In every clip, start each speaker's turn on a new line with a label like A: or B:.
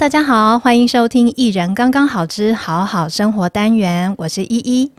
A: 大家好，欢迎收听《一人刚刚好之好好生活》单元，我是依依。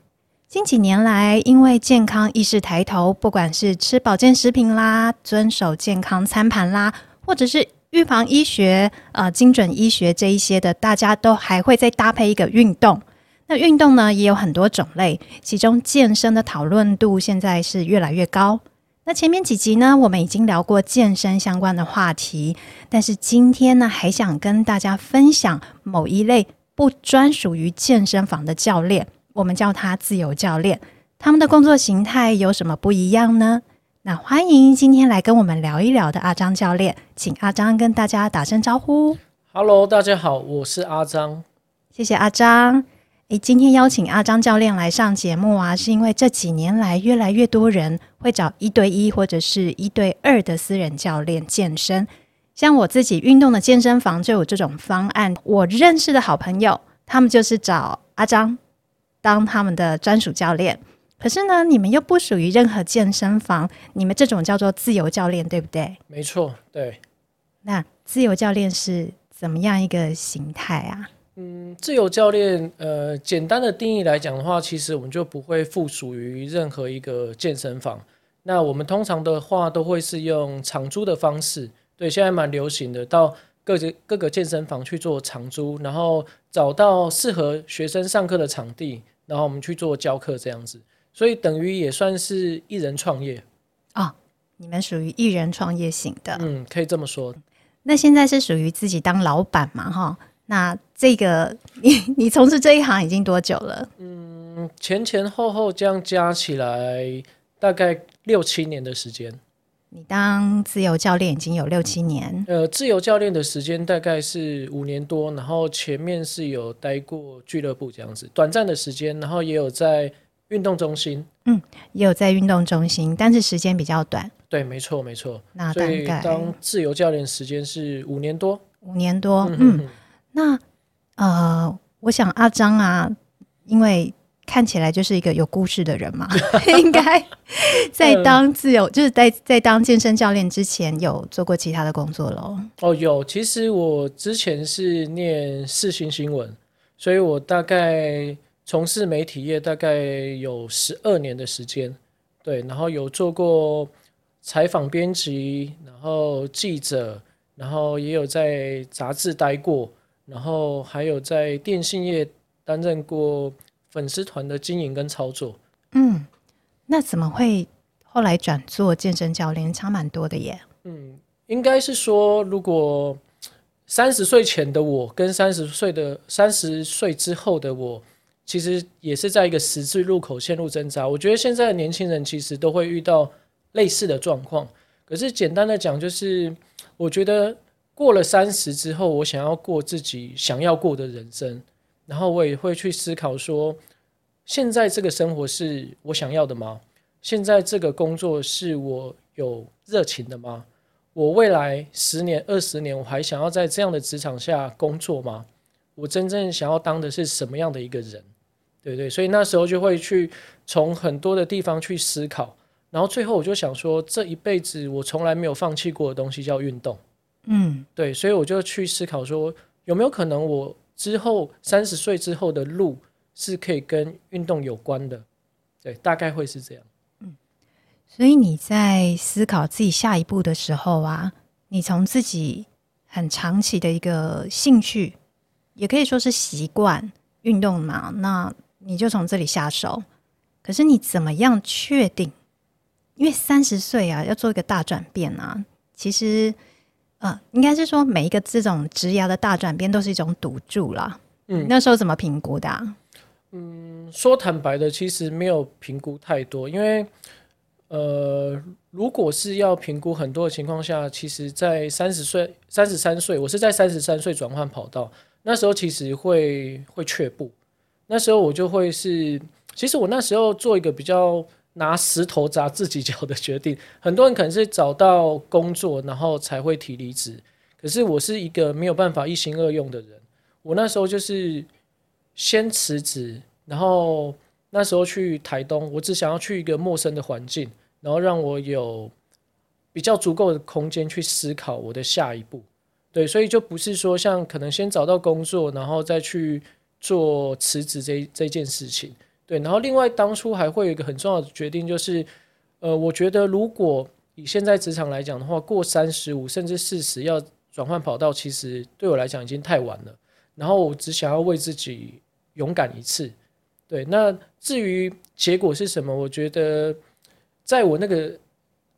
A: 近几年来，因为健康意识抬头，不管是吃保健食品啦，遵守健康餐盘啦，或者是预防医学、呃精准医学这一些的，大家都还会再搭配一个运动。那运动呢，也有很多种类，其中健身的讨论度现在是越来越高。那前面几集呢，我们已经聊过健身相关的话题，但是今天呢，还想跟大家分享某一类不专属于健身房的教练，我们叫他自由教练。他们的工作形态有什么不一样呢？那欢迎今天来跟我们聊一聊的阿张教练，请阿张跟大家打声招呼。
B: Hello，大家好，我是阿张。
A: 谢谢阿璋。诶，今天邀请阿张教练来上节目啊，是因为这几年来越来越多人会找一对一或者是一对二的私人教练健身。像我自己运动的健身房就有这种方案。我认识的好朋友，他们就是找阿张当他们的专属教练。可是呢，你们又不属于任何健身房，你们这种叫做自由教练，对不对？
B: 没错，对。
A: 那自由教练是怎么样一个形态啊？
B: 嗯，自由教练，呃，简单的定义来讲的话，其实我们就不会附属于任何一个健身房。那我们通常的话，都会是用长租的方式。对，现在蛮流行的，到各个各个健身房去做长租，然后找到适合学生上课的场地，然后我们去做教课这样子。所以等于也算是一人创业
A: 哦。你们属于一人创业型的，
B: 嗯，可以这么说。
A: 那现在是属于自己当老板嘛？哈。那这个 你你从事这一行已经多久了？
B: 嗯，前前后后这样加起来大概六七年的时间。
A: 你当自由教练已经有六七年？
B: 呃，自由教练的时间大概是五年多，然后前面是有待过俱乐部这样子，短暂的时间，然后也有在运动中心。嗯，
A: 也有在运动中心，但是时间比较短。
B: 对，没错，没错。
A: 那大概
B: 当自由教练时间是五年多，
A: 五年多，嗯。嗯那呃，我想阿张啊，因为看起来就是一个有故事的人嘛，应该在当自由，就是在在当健身教练之前，有做过其他的工作喽。
B: 哦，有，其实我之前是念世新新闻，所以我大概从事媒体业大概有十二年的时间，对，然后有做过采访编辑，然后记者，然后也有在杂志待过。然后还有在电信业担任过粉丝团的经营跟操作。
A: 嗯，那怎么会后来转做健身教练？差蛮多的耶。
B: 嗯，应该是说，如果三十岁前的我跟三十岁的三十岁之后的我，其实也是在一个十字路口陷入挣扎。我觉得现在的年轻人其实都会遇到类似的状况。可是简单的讲，就是我觉得。过了三十之后，我想要过自己想要过的人生，然后我也会去思考说，现在这个生活是我想要的吗？现在这个工作是我有热情的吗？我未来十年、二十年，我还想要在这样的职场下工作吗？我真正想要当的是什么样的一个人？对不对？所以那时候就会去从很多的地方去思考，然后最后我就想说，这一辈子我从来没有放弃过的东西叫运动。嗯，对，所以我就去思考说，有没有可能我之后三十岁之后的路是可以跟运动有关的？对，大概会是这样。
A: 嗯，所以你在思考自己下一步的时候啊，你从自己很长期的一个兴趣，也可以说是习惯运动嘛，那你就从这里下手。可是你怎么样确定？因为三十岁啊，要做一个大转变啊，其实。嗯，应该是说每一个这种职涯的大转变都是一种赌注啦。嗯，那时候怎么评估的啊？
B: 嗯，说坦白的，其实没有评估太多，因为呃，如果是要评估很多的情况下，其实在三十岁、三十三岁，我是在三十三岁转换跑道，那时候其实会会却步，那时候我就会是，其实我那时候做一个比较。拿石头砸自己脚的决定，很多人可能是找到工作，然后才会提离职。可是我是一个没有办法一心二用的人，我那时候就是先辞职，然后那时候去台东，我只想要去一个陌生的环境，然后让我有比较足够的空间去思考我的下一步。对，所以就不是说像可能先找到工作，然后再去做辞职这这件事情。对，然后另外当初还会有一个很重要的决定，就是呃，我觉得如果以现在职场来讲的话，过三十五甚至四十要转换跑道，其实对我来讲已经太晚了。然后我只想要为自己勇敢一次。对，那至于结果是什么，我觉得在我那个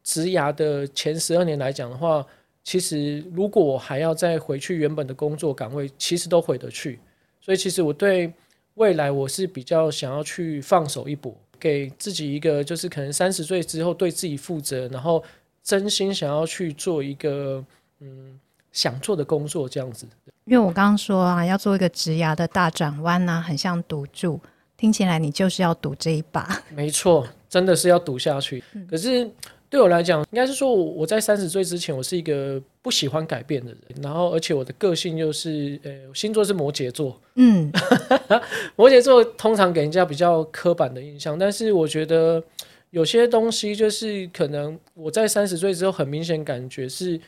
B: 职涯的前十二年来讲的话，其实如果我还要再回去原本的工作岗位，其实都回得去。所以其实我对未来我是比较想要去放手一搏，给自己一个就是可能三十岁之后对自己负责，然后真心想要去做一个嗯想做的工作这样子。
A: 因为我刚刚说啊，要做一个职涯的大转弯呢，很像赌注。听起来你就是要赌这一把，
B: 没错，真的是要赌下去。嗯、可是对我来讲，应该是说我在三十岁之前，我是一个不喜欢改变的人。然后，而且我的个性又是，呃，星座是摩羯座。嗯，摩羯座通常给人家比较刻板的印象。但是我觉得有些东西，就是可能我在三十岁之后，很明显感觉是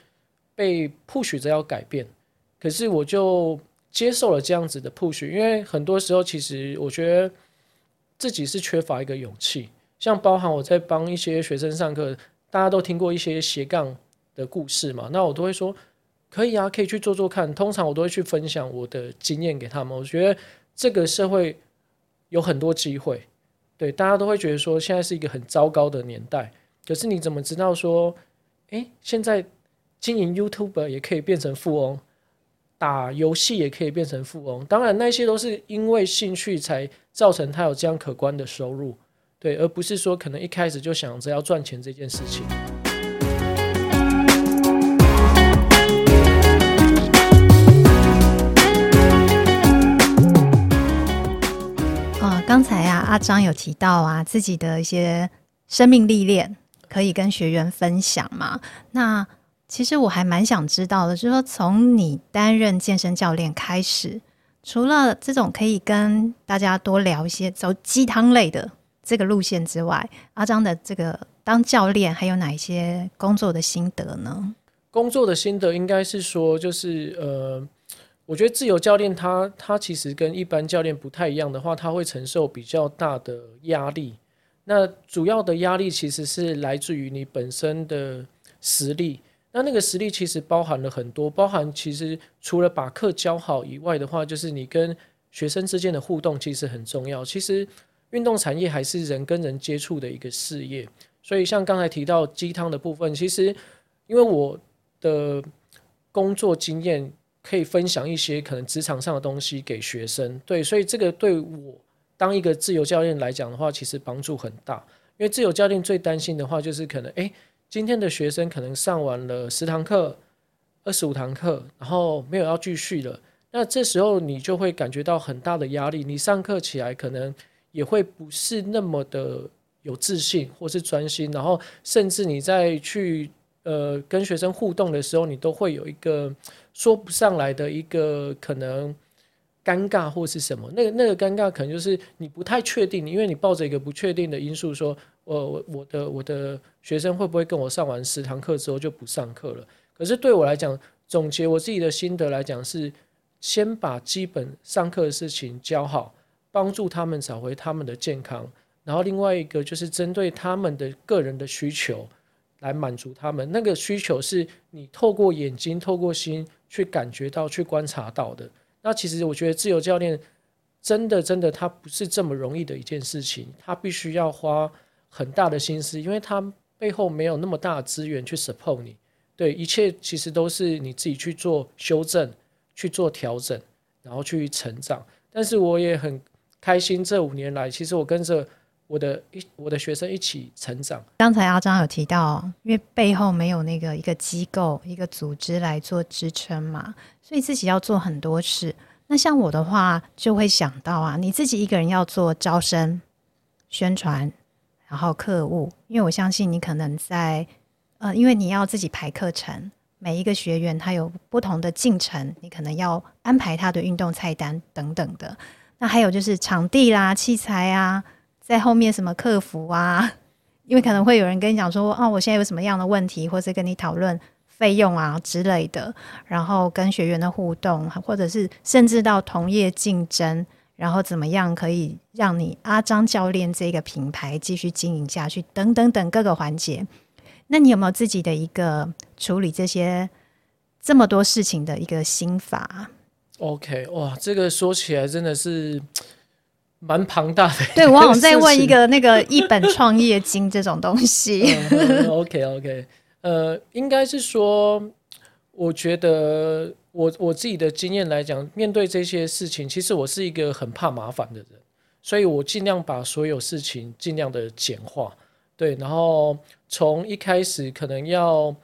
B: 被 push 着要改变。可是我就接受了这样子的 push，因为很多时候，其实我觉得。自己是缺乏一个勇气，像包含我在帮一些学生上课，大家都听过一些斜杠的故事嘛，那我都会说可以啊，可以去做做看。通常我都会去分享我的经验给他们。我觉得这个社会有很多机会，对，大家都会觉得说现在是一个很糟糕的年代，可是你怎么知道说，诶，现在经营 YouTube 也可以变成富翁？打游戏也可以变成富翁，当然那些都是因为兴趣才造成他有这样可观的收入，对，而不是说可能一开始就想着要赚钱这件事情。
A: 啊，刚才啊，阿张有提到啊，自己的一些生命历练可以跟学员分享嘛？那。其实我还蛮想知道的，就是说从你担任健身教练开始，除了这种可以跟大家多聊一些走鸡汤类的这个路线之外，阿张的这个当教练还有哪一些工作的心得呢？
B: 工作的心得应该是说，就是呃，我觉得自由教练他他其实跟一般教练不太一样的话，他会承受比较大的压力。那主要的压力其实是来自于你本身的实力。那那个实力其实包含了很多，包含其实除了把课教好以外的话，就是你跟学生之间的互动其实很重要。其实运动产业还是人跟人接触的一个事业，所以像刚才提到鸡汤的部分，其实因为我的工作经验可以分享一些可能职场上的东西给学生，对，所以这个对我当一个自由教练来讲的话，其实帮助很大。因为自由教练最担心的话就是可能诶。今天的学生可能上完了十堂课、二十五堂课，然后没有要继续了。那这时候你就会感觉到很大的压力，你上课起来可能也会不是那么的有自信或是专心，然后甚至你在去呃跟学生互动的时候，你都会有一个说不上来的一个可能尴尬或是什么。那个那个尴尬可能就是你不太确定，因为你抱着一个不确定的因素说。我我我的我的学生会不会跟我上完十堂课之后就不上课了？可是对我来讲，总结我自己的心得来讲是，先把基本上课的事情教好，帮助他们找回他们的健康。然后另外一个就是针对他们的个人的需求来满足他们。那个需求是你透过眼睛、透过心去感觉到、去观察到的。那其实我觉得自由教练真的真的他不是这么容易的一件事情，他必须要花。很大的心思，因为他背后没有那么大的资源去 support 你，对，一切其实都是你自己去做修正、去做调整，然后去成长。但是我也很开心，这五年来，其实我跟着我的一我的学生一起成长。
A: 刚才阿张有提到，因为背后没有那个一个机构、一个组织来做支撑嘛，所以自己要做很多事。那像我的话，就会想到啊，你自己一个人要做招生、宣传。然后课务，因为我相信你可能在，呃，因为你要自己排课程，每一个学员他有不同的进程，你可能要安排他的运动菜单等等的。那还有就是场地啦、器材啊，在后面什么客服啊，因为可能会有人跟你讲说，哦，我现在有什么样的问题，或者跟你讨论费用啊之类的，然后跟学员的互动，或者是甚至到同业竞争，然后怎么样可以让你阿张教练这个品牌继续经营下去，等等等各个环节。那你有没有自己的一个处理这些这么多事情的一个心法
B: ？OK，哇，这个说起来真的是蛮庞大的。
A: 对，我好像在问一个那个一本创业经这种东西。
B: OK，OK。呃，应该是说，我觉得我我自己的经验来讲，面对这些事情，其实我是一个很怕麻烦的人，所以我尽量把所有事情尽量的简化，对，然后从一开始可能要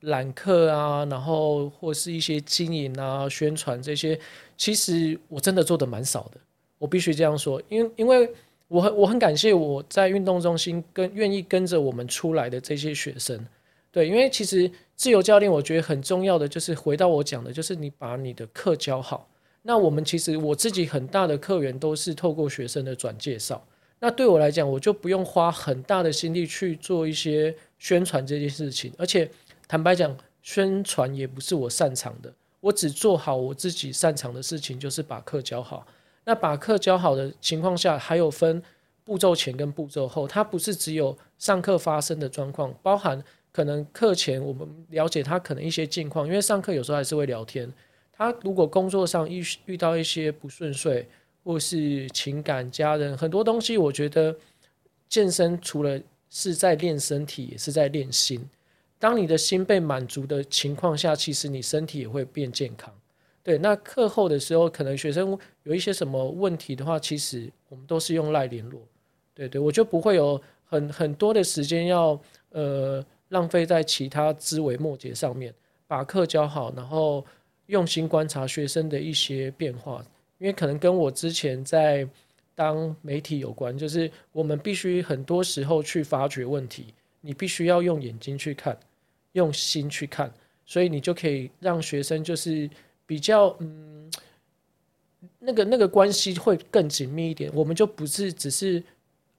B: 揽客啊，然后或是一些经营啊、宣传这些，其实我真的做的蛮少的，我必须这样说，因为因为我很我很感谢我在运动中心跟愿意跟着我们出来的这些学生。对，因为其实自由教练，我觉得很重要的就是回到我讲的，就是你把你的课教好。那我们其实我自己很大的客源都是透过学生的转介绍。那对我来讲，我就不用花很大的心力去做一些宣传这件事情。而且坦白讲，宣传也不是我擅长的。我只做好我自己擅长的事情，就是把课教好。那把课教好的情况下，还有分步骤前跟步骤后，它不是只有上课发生的状况，包含。可能课前我们了解他可能一些近况，因为上课有时候还是会聊天。他如果工作上遇遇到一些不顺遂，或是情感、家人很多东西，我觉得健身除了是在练身体，也是在练心。当你的心被满足的情况下，其实你身体也会变健康。对，那课后的时候，可能学生有一些什么问题的话，其实我们都是用赖联络。对对，我就不会有很很多的时间要呃。浪费在其他枝微末节上面，把课教好，然后用心观察学生的一些变化，因为可能跟我之前在当媒体有关，就是我们必须很多时候去发掘问题，你必须要用眼睛去看，用心去看，所以你就可以让学生就是比较嗯，那个那个关系会更紧密一点，我们就不是只是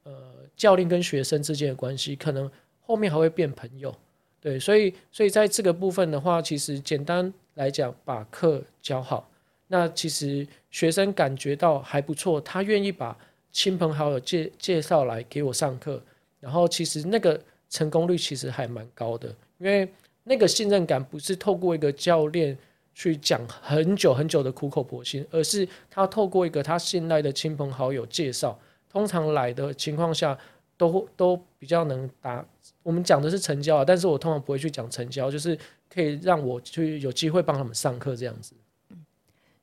B: 呃教练跟学生之间的关系，可能。后面还会变朋友，对，所以所以在这个部分的话，其实简单来讲，把课教好，那其实学生感觉到还不错，他愿意把亲朋好友介介绍来给我上课，然后其实那个成功率其实还蛮高的，因为那个信任感不是透过一个教练去讲很久很久的苦口婆心，而是他透过一个他信赖的亲朋好友介绍，通常来的情况下都都比较能达。我们讲的是成交啊，但是我通常不会去讲成交，就是可以让我去有机会帮他们上课这样子。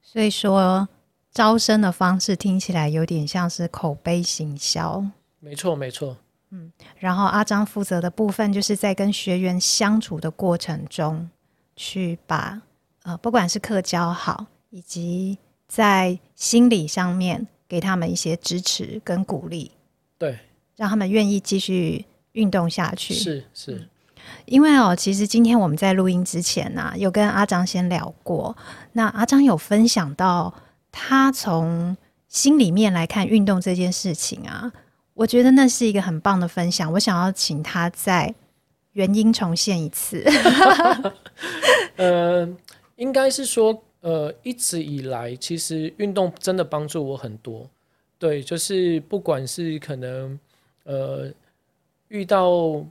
A: 所以说，招生的方式听起来有点像是口碑行销。
B: 没错，没错。
A: 嗯，然后阿张负责的部分就是在跟学员相处的过程中，去把呃不管是课教好，以及在心理上面给他们一些支持跟鼓励，
B: 对，
A: 让他们愿意继续。运动下去
B: 是是、嗯，
A: 因为哦，其实今天我们在录音之前呢、啊，有跟阿张先聊过。那阿张有分享到，他从心里面来看运动这件事情啊，我觉得那是一个很棒的分享。我想要请他再原音重现一次。
B: 呃，应该是说，呃，一直以来，其实运动真的帮助我很多。对，就是不管是可能，呃。遇到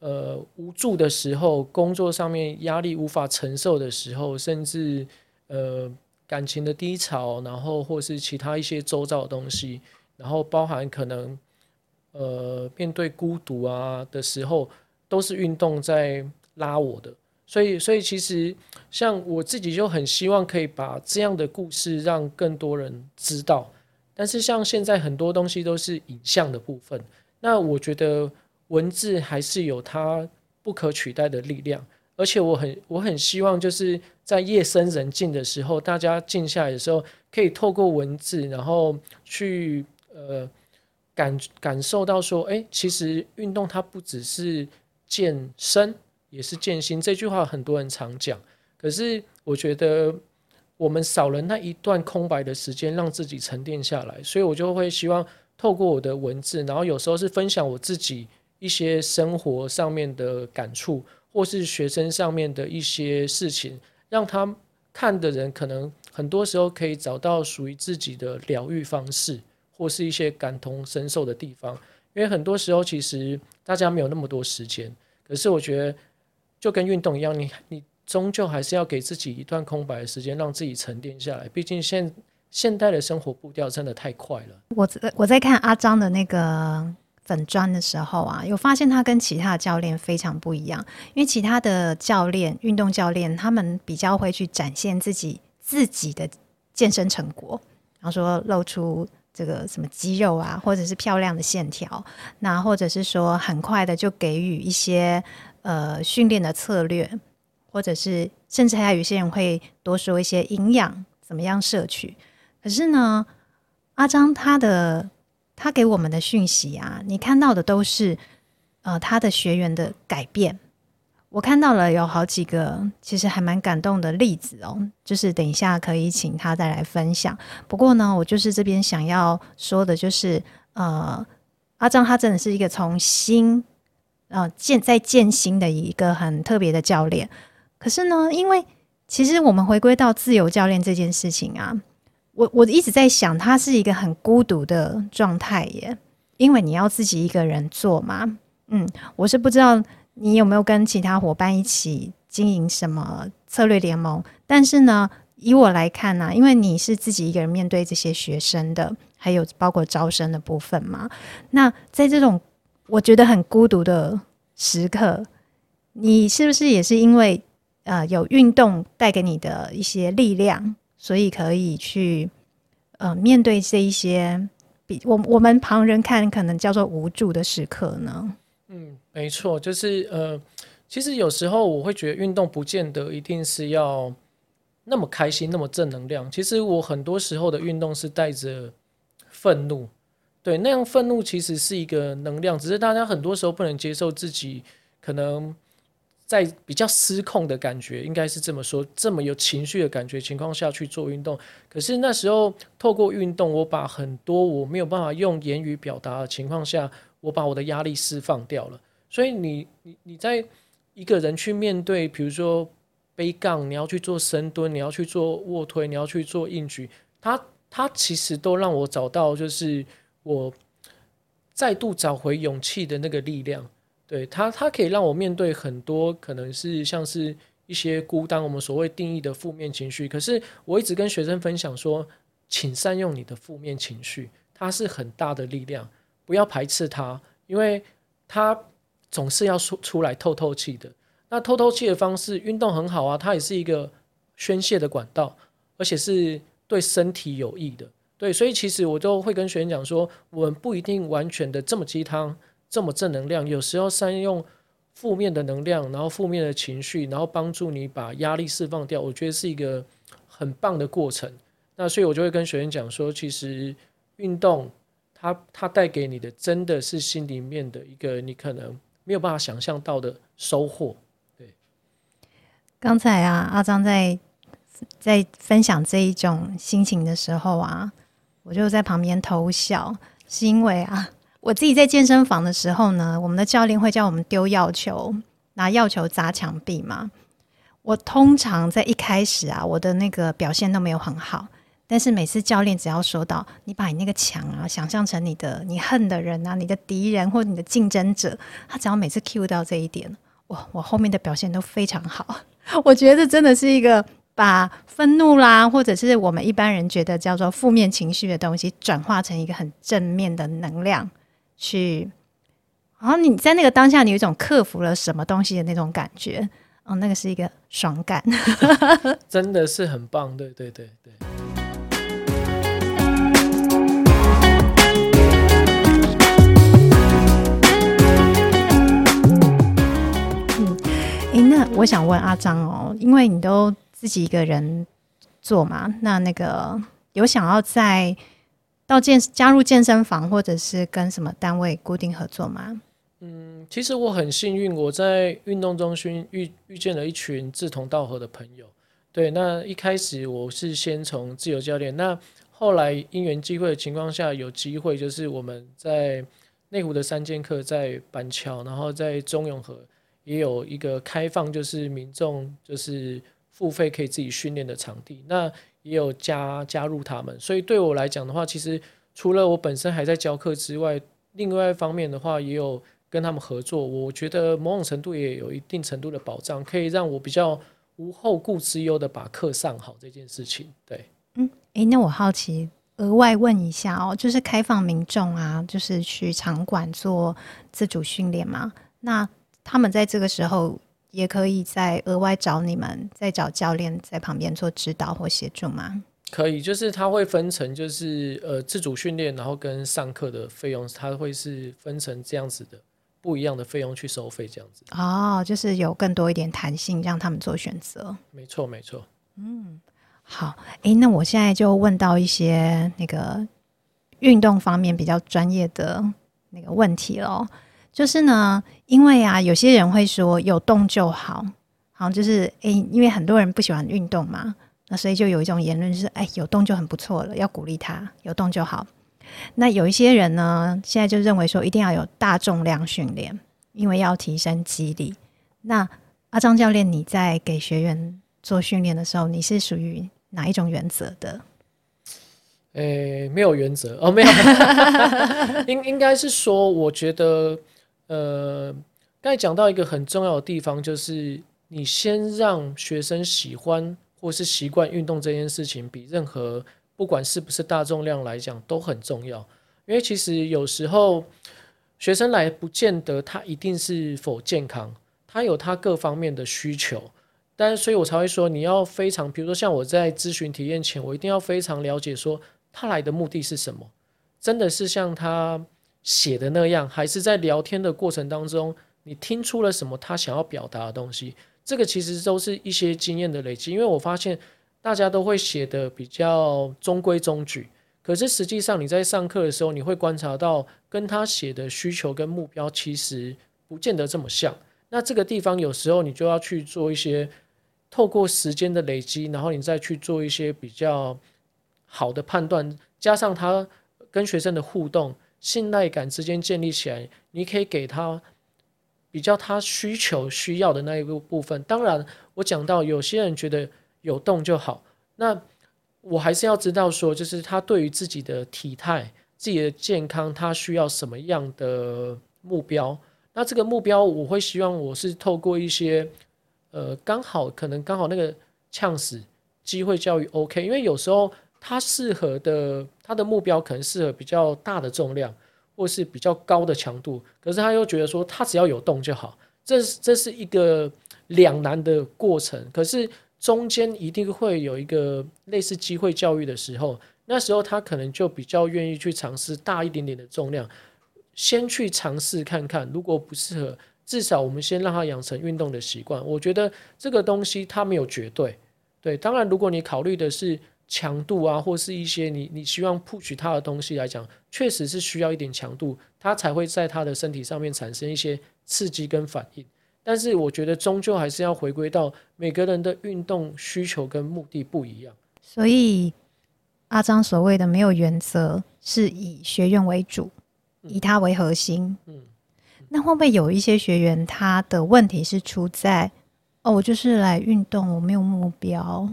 B: 呃无助的时候，工作上面压力无法承受的时候，甚至呃感情的低潮，然后或是其他一些周遭的东西，然后包含可能呃面对孤独啊的时候，都是运动在拉我的。所以，所以其实像我自己就很希望可以把这样的故事让更多人知道。但是像现在很多东西都是影像的部分。那我觉得文字还是有它不可取代的力量，而且我很我很希望就是在夜深人静的时候，大家静下来的时候，可以透过文字，然后去呃感感受到说，哎，其实运动它不只是健身，也是健心。这句话很多人常讲，可是我觉得我们少了那一段空白的时间，让自己沉淀下来，所以我就会希望。透过我的文字，然后有时候是分享我自己一些生活上面的感触，或是学生上面的一些事情，让他看的人可能很多时候可以找到属于自己的疗愈方式，或是一些感同身受的地方。因为很多时候其实大家没有那么多时间，可是我觉得就跟运动一样，你你终究还是要给自己一段空白的时间，让自己沉淀下来。毕竟现现代的生活步调真的太快了。
A: 我我在看阿张的那个。粉砖的时候啊，有发现他跟其他的教练非常不一样，因为其他的教练、运动教练，他们比较会去展现自己自己的健身成果，然后说露出这个什么肌肉啊，或者是漂亮的线条，那或者是说很快的就给予一些呃训练的策略，或者是甚至还有一些人会多说一些营养怎么样摄取。可是呢，阿张他的。他给我们的讯息啊，你看到的都是呃他的学员的改变。我看到了有好几个其实还蛮感动的例子哦，就是等一下可以请他再来分享。不过呢，我就是这边想要说的就是呃，阿张他真的是一个从心呃建在建心的一个很特别的教练。可是呢，因为其实我们回归到自由教练这件事情啊。我我一直在想，他是一个很孤独的状态耶，因为你要自己一个人做嘛。嗯，我是不知道你有没有跟其他伙伴一起经营什么策略联盟，但是呢，以我来看呢、因为你是自己一个人面对这些学生的，还有包括招生的部分嘛。那在这种我觉得很孤独的时刻，你是不是也是因为呃有运动带给你的一些力量？所以可以去呃面对这一些比我我们旁人看可能叫做无助的时刻呢？
B: 嗯，没错，就是呃，其实有时候我会觉得运动不见得一定是要那么开心、那么正能量。其实我很多时候的运动是带着愤怒，对，那样愤怒其实是一个能量，只是大家很多时候不能接受自己可能。在比较失控的感觉，应该是这么说，这么有情绪的感觉情况下去做运动。可是那时候透过运动，我把很多我没有办法用言语表达的情况下，我把我的压力释放掉了。所以你你你在一个人去面对，比如说背杠，你要去做深蹲，你要去做卧推，你要去做硬举，他他其实都让我找到，就是我再度找回勇气的那个力量。对他，他可以让我面对很多可能是像是一些孤单，我们所谓定义的负面情绪。可是我一直跟学生分享说，请善用你的负面情绪，它是很大的力量，不要排斥它，因为它总是要出出来透透气的。那透透气的方式，运动很好啊，它也是一个宣泄的管道，而且是对身体有益的。对，所以其实我都会跟学员讲说，我们不一定完全的这么鸡汤。这么正能量，有时候善用负面的能量，然后负面的情绪，然后帮助你把压力释放掉，我觉得是一个很棒的过程。那所以我就会跟学员讲说，其实运动它它带给你的真的是心里面的一个你可能没有办法想象到的收获。对，
A: 刚才啊，阿张在在分享这一种心情的时候啊，我就在旁边偷笑，是因为啊。我自己在健身房的时候呢，我们的教练会叫我们丢药球，拿药球砸墙壁嘛。我通常在一开始啊，我的那个表现都没有很好，但是每次教练只要说到你把你那个墙啊想象成你的你恨的人啊，你的敌人或你的竞争者，他只要每次 cue 到这一点，哇，我后面的表现都非常好。我觉得真的是一个把愤怒啦，或者是我们一般人觉得叫做负面情绪的东西，转化成一个很正面的能量。去，然后你在那个当下，你有一种克服了什么东西的那种感觉，哦，那个是一个爽感，
B: 真的是很棒，对
A: 对对对。我想问阿张哦，因为你都自己一个人做嘛，那那个有想要在。到健加入健身房，或者是跟什么单位固定合作吗？
B: 嗯，其实我很幸运，我在运动中心遇遇见了一群志同道合的朋友。对，那一开始我是先从自由教练，那后来因缘际会的情况下，有机会就是我们在内湖的三剑客在板桥，然后在中永和也有一个开放，就是民众就是付费可以自己训练的场地，那也有加加入他们。所以对我来讲的话，其实除了我本身还在教课之外，另外一方面的话，也有跟他们合作。我觉得某种程度也有一定程度的保障，可以让我比较无后顾之忧的把课上好这件事情。对，
A: 嗯，诶、那我好奇。额外问一下哦，就是开放民众啊，就是去场馆做自主训练嘛？那他们在这个时候也可以再额外找你们，再找教练在旁边做指导或协助吗？
B: 可以，就是他会分成，就是呃自主训练，然后跟上课的费用，他会是分成这样子的不一样的费用去收费，这样子。
A: 哦，就是有更多一点弹性，让他们做选择。
B: 没错，没错。
A: 嗯。好，诶，那我现在就问到一些那个运动方面比较专业的那个问题了。就是呢，因为啊，有些人会说有动就好，好，就是诶，因为很多人不喜欢运动嘛，那所以就有一种言论是，诶，有动就很不错了，要鼓励他有动就好。那有一些人呢，现在就认为说一定要有大重量训练，因为要提升肌力。那阿张教练，你在给学员做训练的时候，你是属于哪一种原则的？
B: 诶、欸，没有原则哦，没有，应应该是说，我觉得，呃，刚才讲到一个很重要的地方，就是你先让学生喜欢或是习惯运动这件事情，比任何不管是不是大重量来讲都很重要。因为其实有时候学生来不见得他一定是否健康，他有他各方面的需求。但，所以我才会说，你要非常，比如说像我在咨询体验前，我一定要非常了解，说他来的目的是什么？真的是像他写的那样，还是在聊天的过程当中，你听出了什么他想要表达的东西？这个其实都是一些经验的累积。因为我发现大家都会写的比较中规中矩，可是实际上你在上课的时候，你会观察到跟他写的需求跟目标其实不见得这么像。那这个地方有时候你就要去做一些。透过时间的累积，然后你再去做一些比较好的判断，加上他跟学生的互动、信赖感之间建立起来，你可以给他比较他需求需要的那一个部分。当然，我讲到有些人觉得有动就好，那我还是要知道说，就是他对于自己的体态、自己的健康，他需要什么样的目标？那这个目标，我会希望我是透过一些。呃，刚好可能刚好那个呛死机会教育 OK，因为有时候他适合的他的目标可能适合比较大的重量，或是比较高的强度，可是他又觉得说他只要有动就好，这这是一个两难的过程。可是中间一定会有一个类似机会教育的时候，那时候他可能就比较愿意去尝试大一点点的重量，先去尝试看看，如果不适合。至少我们先让他养成运动的习惯。我觉得这个东西它没有绝对，对。当然，如果你考虑的是强度啊，或是一些你你希望 push 他的东西来讲，确实是需要一点强度，他才会在他的身体上面产生一些刺激跟反应。但是我觉得终究还是要回归到每个人的运动需求跟目的不一样。
A: 所以阿张所谓的没有原则，是以学员为主，以他为核心。嗯。嗯那会不会有一些学员，他的问题是出在哦，我就是来运动，我没有目标。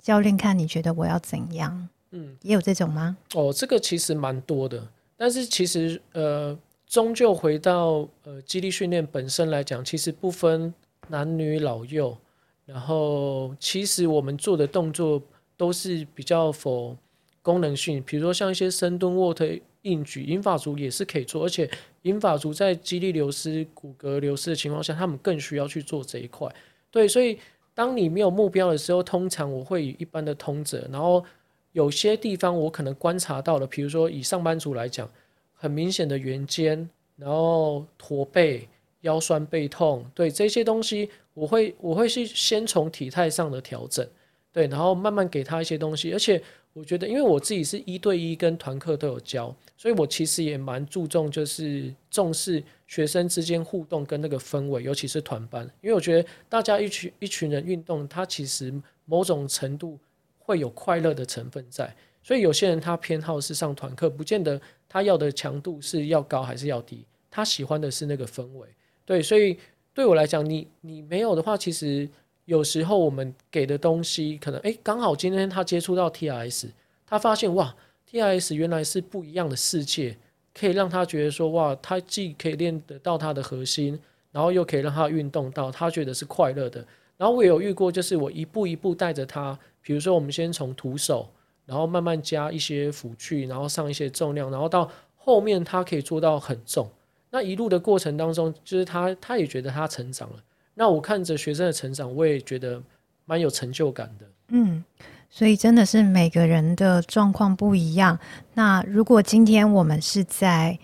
A: 教练看你觉得我要怎样？嗯，也有这种吗？
B: 哦，这个其实蛮多的。但是其实呃，终究回到呃，肌力训练本身来讲，其实不分男女老幼。然后其实我们做的动作都是比较否功能性，比如说像一些深蹲、卧推。硬举、银发族也是可以做，而且银发族在肌力流失、骨骼流失的情况下，他们更需要去做这一块。对，所以当你没有目标的时候，通常我会以一般的通者，然后有些地方我可能观察到了，比如说以上班族来讲，很明显的圆肩，然后驼背、腰酸背痛，对这些东西，我会我会去先从体态上的调整，对，然后慢慢给他一些东西，而且。我觉得，因为我自己是一对一跟团课都有教，所以我其实也蛮注重，就是重视学生之间互动跟那个氛围，尤其是团班。因为我觉得大家一群一群人运动，他其实某种程度会有快乐的成分在。所以有些人他偏好是上团课，不见得他要的强度是要高还是要低，他喜欢的是那个氛围。对，所以。对我来讲，你你没有的话，其实有时候我们给的东西，可能诶刚好今天他接触到 TIS，他发现哇，TIS 原来是不一样的世界，可以让他觉得说哇，他既可以练得到他的核心，然后又可以让他运动到，他觉得是快乐的。然后我有遇过，就是我一步一步带着他，比如说我们先从徒手，然后慢慢加一些辅具，然后上一些重量，然后到后面他可以做到很重。那一路的过程当中，就是他他也觉得他成长了。那我看着学生的成长，我也觉得蛮有成就感的。
A: 嗯，所以真的是每个人的状况不一样。那如果今天我们是在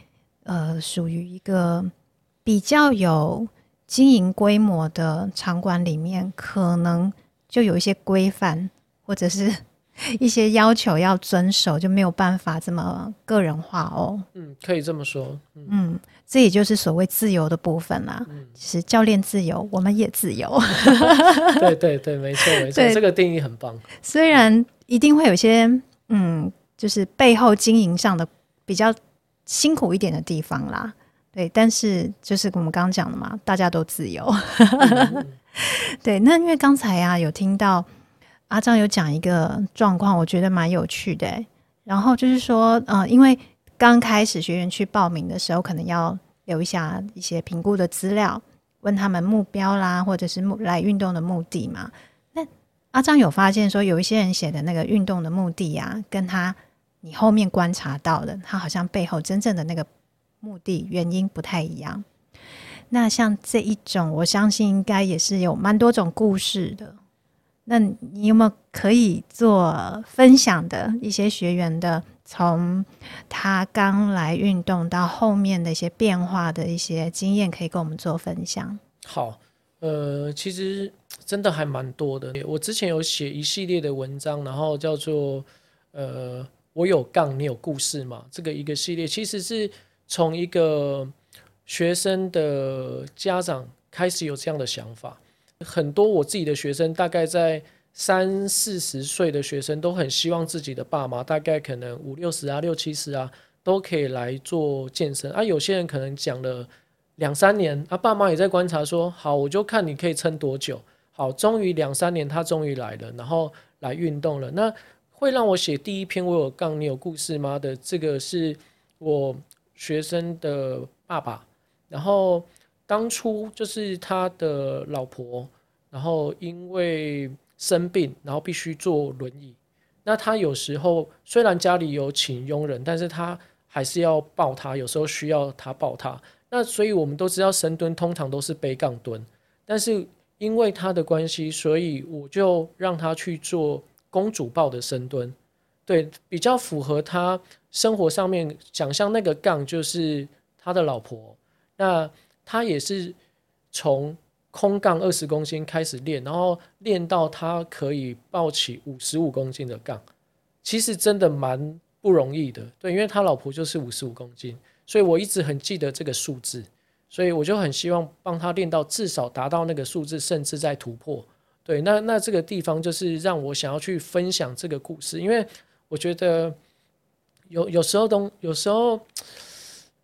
A: 呃属于一个比较有经营规模的场馆里面，可能就有一些规范，或者是。一些要求要遵守，就没有办法这么个人化哦。
B: 嗯，可以这么说。
A: 嗯，嗯，这也就是所谓自由的部分啦。嗯，其实教练自由，我们也自由。
B: 对对对，没错没错，这个定义很棒。
A: 虽然一定会有些嗯，就是背后经营上的比较辛苦一点的地方啦。对，但是就是我们刚刚讲的嘛，大家都自由。嗯、对，那因为刚才啊有听到。阿张有讲一个状况，我觉得蛮有趣的。然后就是说，呃，因为刚开始学员去报名的时候，可能要留一下一些评估的资料，问他们目标啦，或者是目来运动的目的嘛。那阿张有发现说，有一些人写的那个运动的目的呀，跟他你后面观察到的，他好像背后真正的那个目的原因不太一样。那像这一种，我相信应该也是有蛮多种故事的。那你有没有可以做分享的一些学员的，从他刚来运动到后面的一些变化的一些经验，可以跟我们做分享？
B: 好，呃，其实真的还蛮多的。我之前有写一系列的文章，然后叫做“呃，我有杠，你有故事”嘛。这个一个系列其实是从一个学生的家长开始有这样的想法。很多我自己的学生，大概在三四十岁的学生，都很希望自己的爸妈，大概可能五六十啊、六七十啊，都可以来做健身啊。有些人可能讲了两三年，啊，爸妈也在观察说，好，我就看你可以撑多久。好，终于两三年，他终于来了，然后来运动了。那会让我写第一篇我有杠，你有故事吗的？这个是我学生的爸爸，然后。当初就是他的老婆，然后因为生病，然后必须坐轮椅。那他有时候虽然家里有请佣人，但是他还是要抱他，有时候需要他抱他。那所以我们都知道深蹲通常都是背杠蹲，但是因为他的关系，所以我就让他去做公主抱的深蹲，对，比较符合他生活上面想象那个杠就是他的老婆。那他也是从空杠二十公斤开始练，然后练到他可以抱起五十五公斤的杠，其实真的蛮不容易的。对，因为他老婆就是五十五公斤，所以我一直很记得这个数字，所以我就很希望帮他练到至少达到那个数字，甚至再突破。对，那那这个地方就是让我想要去分享这个故事，因为我觉得有有时候东有时候。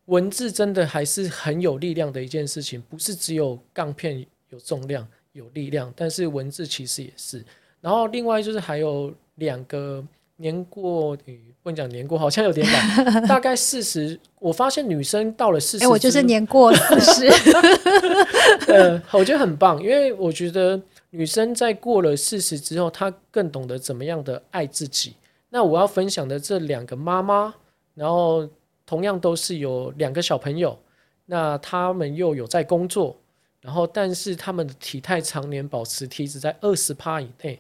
B: 文字真的还是很有力量的一件事情，不是只有杠片有重量有力量，但是文字其实也是。然后另外就是还有两个年过，不能讲年过，好像有点晚，大概四十。我发现女生到了四十，
A: 我就是年过四十。
B: 呃，我觉得很棒，因为我觉得女生在过了四十之后，她更懂得怎么样的爱自己。那我要分享的这两个妈妈，然后。同样都是有两个小朋友，那他们又有在工作，然后但是他们的体态常年保持体脂在二十趴以内，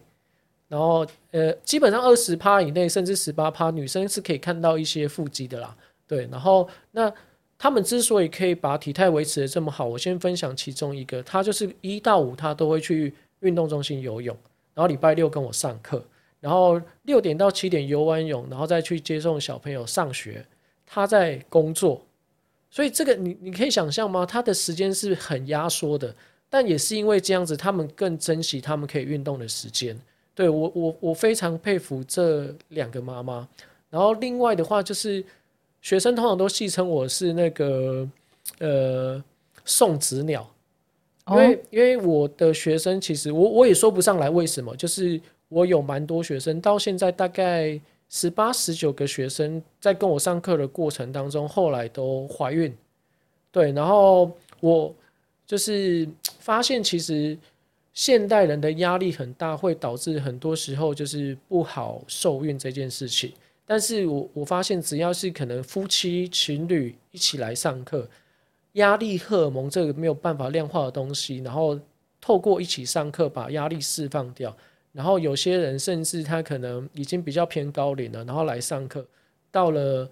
B: 然后呃基本上二十趴以内甚至十八趴，女生是可以看到一些腹肌的啦，对，然后那他们之所以可以把体态维持得这么好，我先分享其中一个，他就是一到五他都会去运动中心游泳，然后礼拜六跟我上课，然后六点到七点游完泳，然后再去接送小朋友上学。他在工作，所以这个你你可以想象吗？他的时间是很压缩的，但也是因为这样子，他们更珍惜他们可以运动的时间。对，我我我非常佩服这两个妈妈。然后另外的话，就是学生通常都戏称我是那个呃送子鸟，因为、哦、因为我的学生其实我我也说不上来为什么，就是我有蛮多学生到现在大概十八十九个学生在跟我上课的过程当中，后来都怀孕。对，然后我就是发现其实现代人的压力很大，会导致很多时候就是不好受孕这件事情。但是我我发现只要是可能夫妻情侣一起来上课。压力荷尔蒙这个没有办法量化的东西，然后透过一起上课把压力释放掉，然后有些人甚至他可能已经比较偏高龄了，然后来上课，到了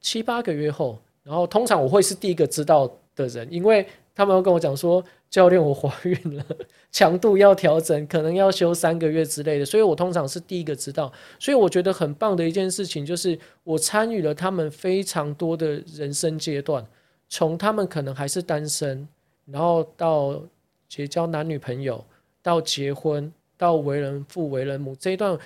B: 七八个月后，然后通常我会是第一个知道的人，因为他们会跟我讲说，教练我怀孕了，强度要调整，可能要休三个月之类的，所以我通常是第一个知道，所以我觉得很棒的一件事情就是我参与了他们非常多的人生阶段。从他们可能还是单身，然后到结交男女朋友，到结婚，到为人父、为人母这一段，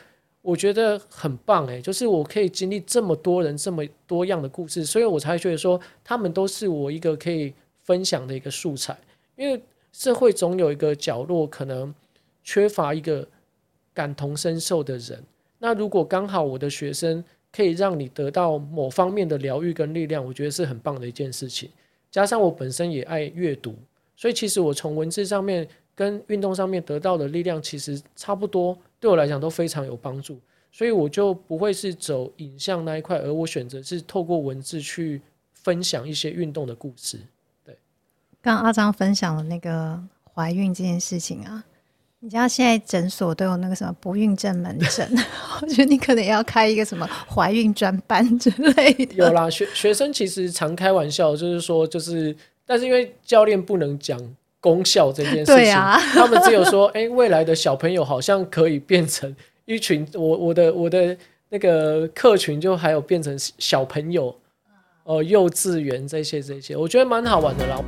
B: 我觉得很棒诶，就是我可以经历这么多人、这么多样的故事，所以我才觉得说，他们都是我一个可以分享的一个素材。因为社会总有一个角落可能缺乏一个感同身受的人，那如果刚好我的学生。可以让你得到某方面的疗愈跟力量，我觉得是很棒的一件事情。加上我本身也爱阅读，所以其实我从文字上面跟运动上面得到的力量，其实差不多，对我来讲都非常有帮助。所以我就不会是走影像那一块，而我选择是透过文字去分享一些运动的故事。对，
A: 刚刚阿张分享了那个怀孕这件事情啊。你知道现在诊所都有那个什么不孕症门诊，我觉得你可能要开一个什么怀孕专班之类的。
B: 有啦，学学生其实常开玩笑，就是说，就是，但是因为教练不能讲功效这件事情，对啊，他们只有说，哎、欸，未来的小朋友好像可以变成一群，我我的我的那个客群就还有变成小朋友，幼稚园这些这些，我觉得蛮好玩的啦。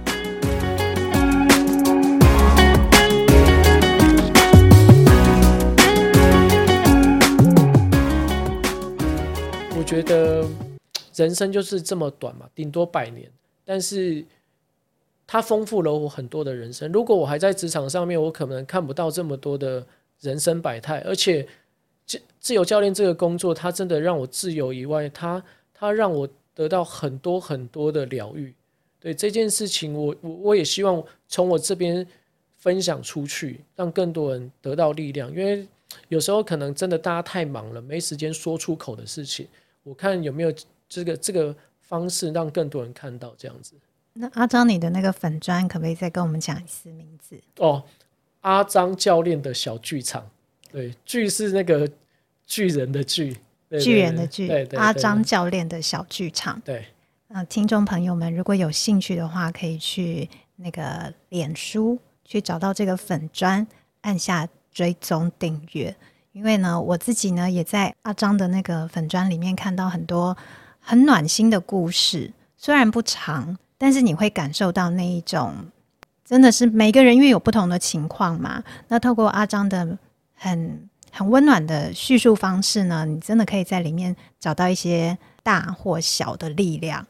B: 我觉得人生就是这么短嘛，顶多百年。但是它丰富了我很多的人生。如果我还在职场上面，我可能看不到这么多的人生百态。而且自自由教练这个工作，它真的让我自由以外，它它让我得到很多很多的疗愈。对这件事情我，我我我也希望从我这边分享出去，让更多人得到力量。因为有时候可能真的大家太忙了，没时间说出口的事情。我看有没有这个这个方式让更多人看到这样子。
A: 那阿张，你的那个粉砖可不可以再跟我们讲一次名字？
B: 哦，阿张教练的小剧场。对，剧是那个巨人的巨，
A: 巨人的巨。对，阿张教练的小剧场。
B: 对，
A: 嗯、呃，听众朋友们，如果有兴趣的话，可以去那个脸书去找到这个粉砖，按下追踪订阅。因为呢，我自己呢也在阿张的那个粉砖里面看到很多很暖心的故事，虽然不长，但是你会感受到那一种，真的是每个人因为有不同的情况嘛。那透过阿张的很很温暖的叙述方式呢，你真的可以在里面找到一些大或小的力量。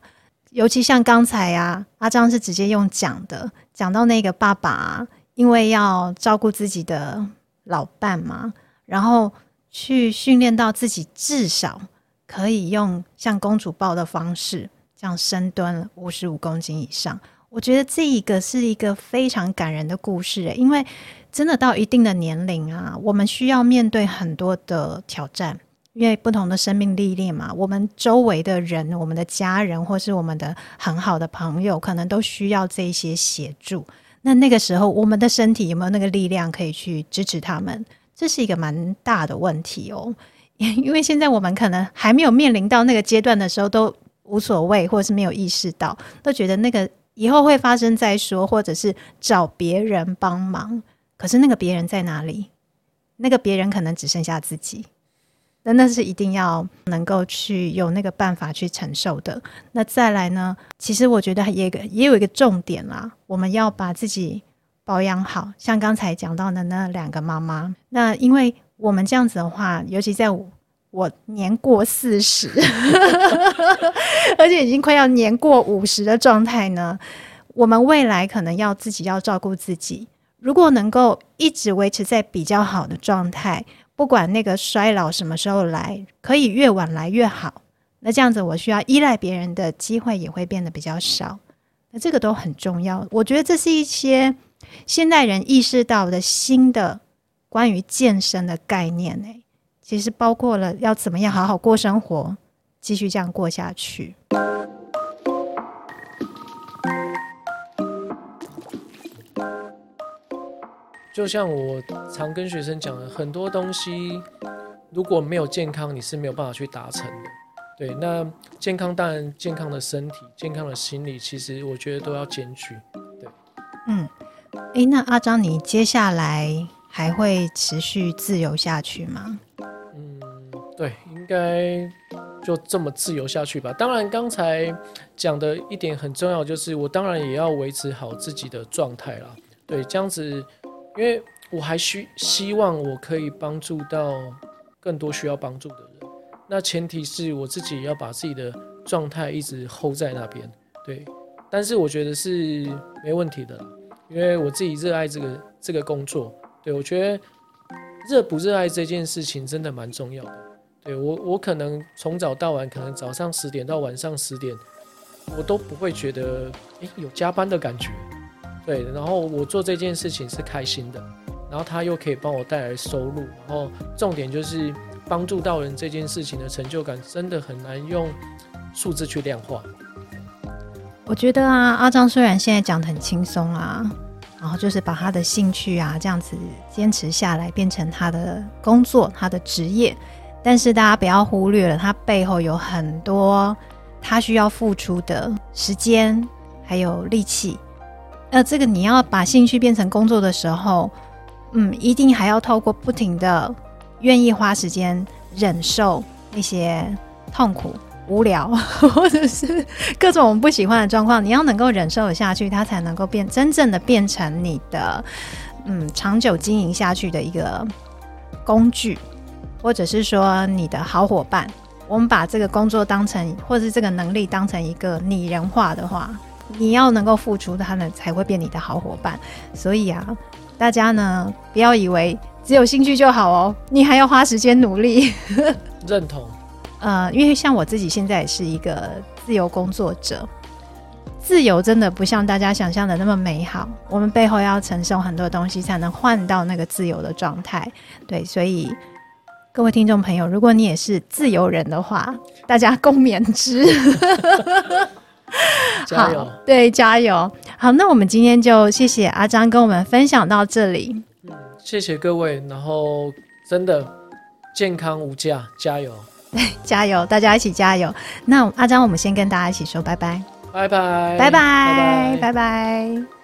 A: 尤其像刚才啊，阿张是直接用讲的，讲到那个爸爸，因为要照顾自己的老伴嘛。然后去训练到自己至少可以用像公主抱的方式这样深蹲五十五公斤以上，我觉得这一个是一个非常感人的故事。因为真的到一定的年龄啊，我们需要面对很多的挑战，因为不同的生命历练嘛，我们周围的人、我们的家人或是我们的很好的朋友，可能都需要这些协助。那那个时候，我们的身体有没有那个力量可以去支持他们？这是一个蛮大的问题哦，因为现在我们可能还没有面临到那个阶段的时候，都无所谓，或者是没有意识到，都觉得那个以后会发生再说，或者是找别人帮忙。可是那个别人在哪里？那个别人可能只剩下自己，那那是一定要能够去有那个办法去承受的。那再来呢？其实我觉得也也有一个重点啦，我们要把自己。保养好，像刚才讲到的那两个妈妈，那因为我们这样子的话，尤其在我，年过四十，而且已经快要年过五十的状态呢，我们未来可能要自己要照顾自己。如果能够一直维持在比较好的状态，不管那个衰老什么时候来，可以越晚来越好。那这样子，我需要依赖别人的机会也会变得比较少。那这个都很重要。我觉得这是一些现代人意识到的新的关于健身的概念。呢，其实包括了要怎么样好好过生活，继续这样过下去。
B: 就像我常跟学生讲的，很多东西如果没有健康，你是没有办法去达成的。对，那健康当然健康的身体、健康的心理，其实我觉得都要兼具。对，
A: 嗯，诶，那阿张，你接下来还会持续自由下去吗？
B: 嗯，对，应该就这么自由下去吧。当然，刚才讲的一点很重要，就是我当然也要维持好自己的状态啦。对，这样子。因为我还需希望我可以帮助到更多需要帮助的人，那前提是我自己要把自己的状态一直 hold 在那边，对。但是我觉得是没问题的，因为我自己热爱这个这个工作，对，我觉得热不热爱这件事情真的蛮重要的。对，我我可能从早到晚，可能早上十点到晚上十点，我都不会觉得诶有加班的感觉。对，然后我做这件事情是开心的，然后他又可以帮我带来收入，然后重点就是帮助到人这件事情的成就感，真的很难用数字去量化。
A: 我觉得啊，阿张虽然现在讲得很轻松啊，然后就是把他的兴趣啊这样子坚持下来，变成他的工作、他的职业，但是大家不要忽略了，他背后有很多他需要付出的时间还有力气。那，这个你要把兴趣变成工作的时候，嗯，一定还要透过不停的愿意花时间忍受那些痛苦、无聊，或者是各种我们不喜欢的状况，你要能够忍受下去，它才能够变真正的变成你的嗯长久经营下去的一个工具，或者是说你的好伙伴。我们把这个工作当成，或者是这个能力当成一个拟人化的话。你要能够付出，他呢才会变你的好伙伴。所以啊，大家呢不要以为只有兴趣就好哦，你还要花时间努力。
B: 认同。
A: 呃，因为像我自己现在也是一个自由工作者，自由真的不像大家想象的那么美好。我们背后要承受很多东西，才能换到那个自由的状态。对，所以各位听众朋友，如果你也是自由人的话，大家共勉之。
B: 加油！
A: 对，加油！好，那我们今天就谢谢阿张跟我们分享到这里。
B: 嗯，谢谢各位，然后真的健康无价，加油！
A: 对，加油！大家一起加油。那阿张，我们先跟大家一起说拜拜，
B: 拜拜，
A: 拜拜，拜拜，拜拜。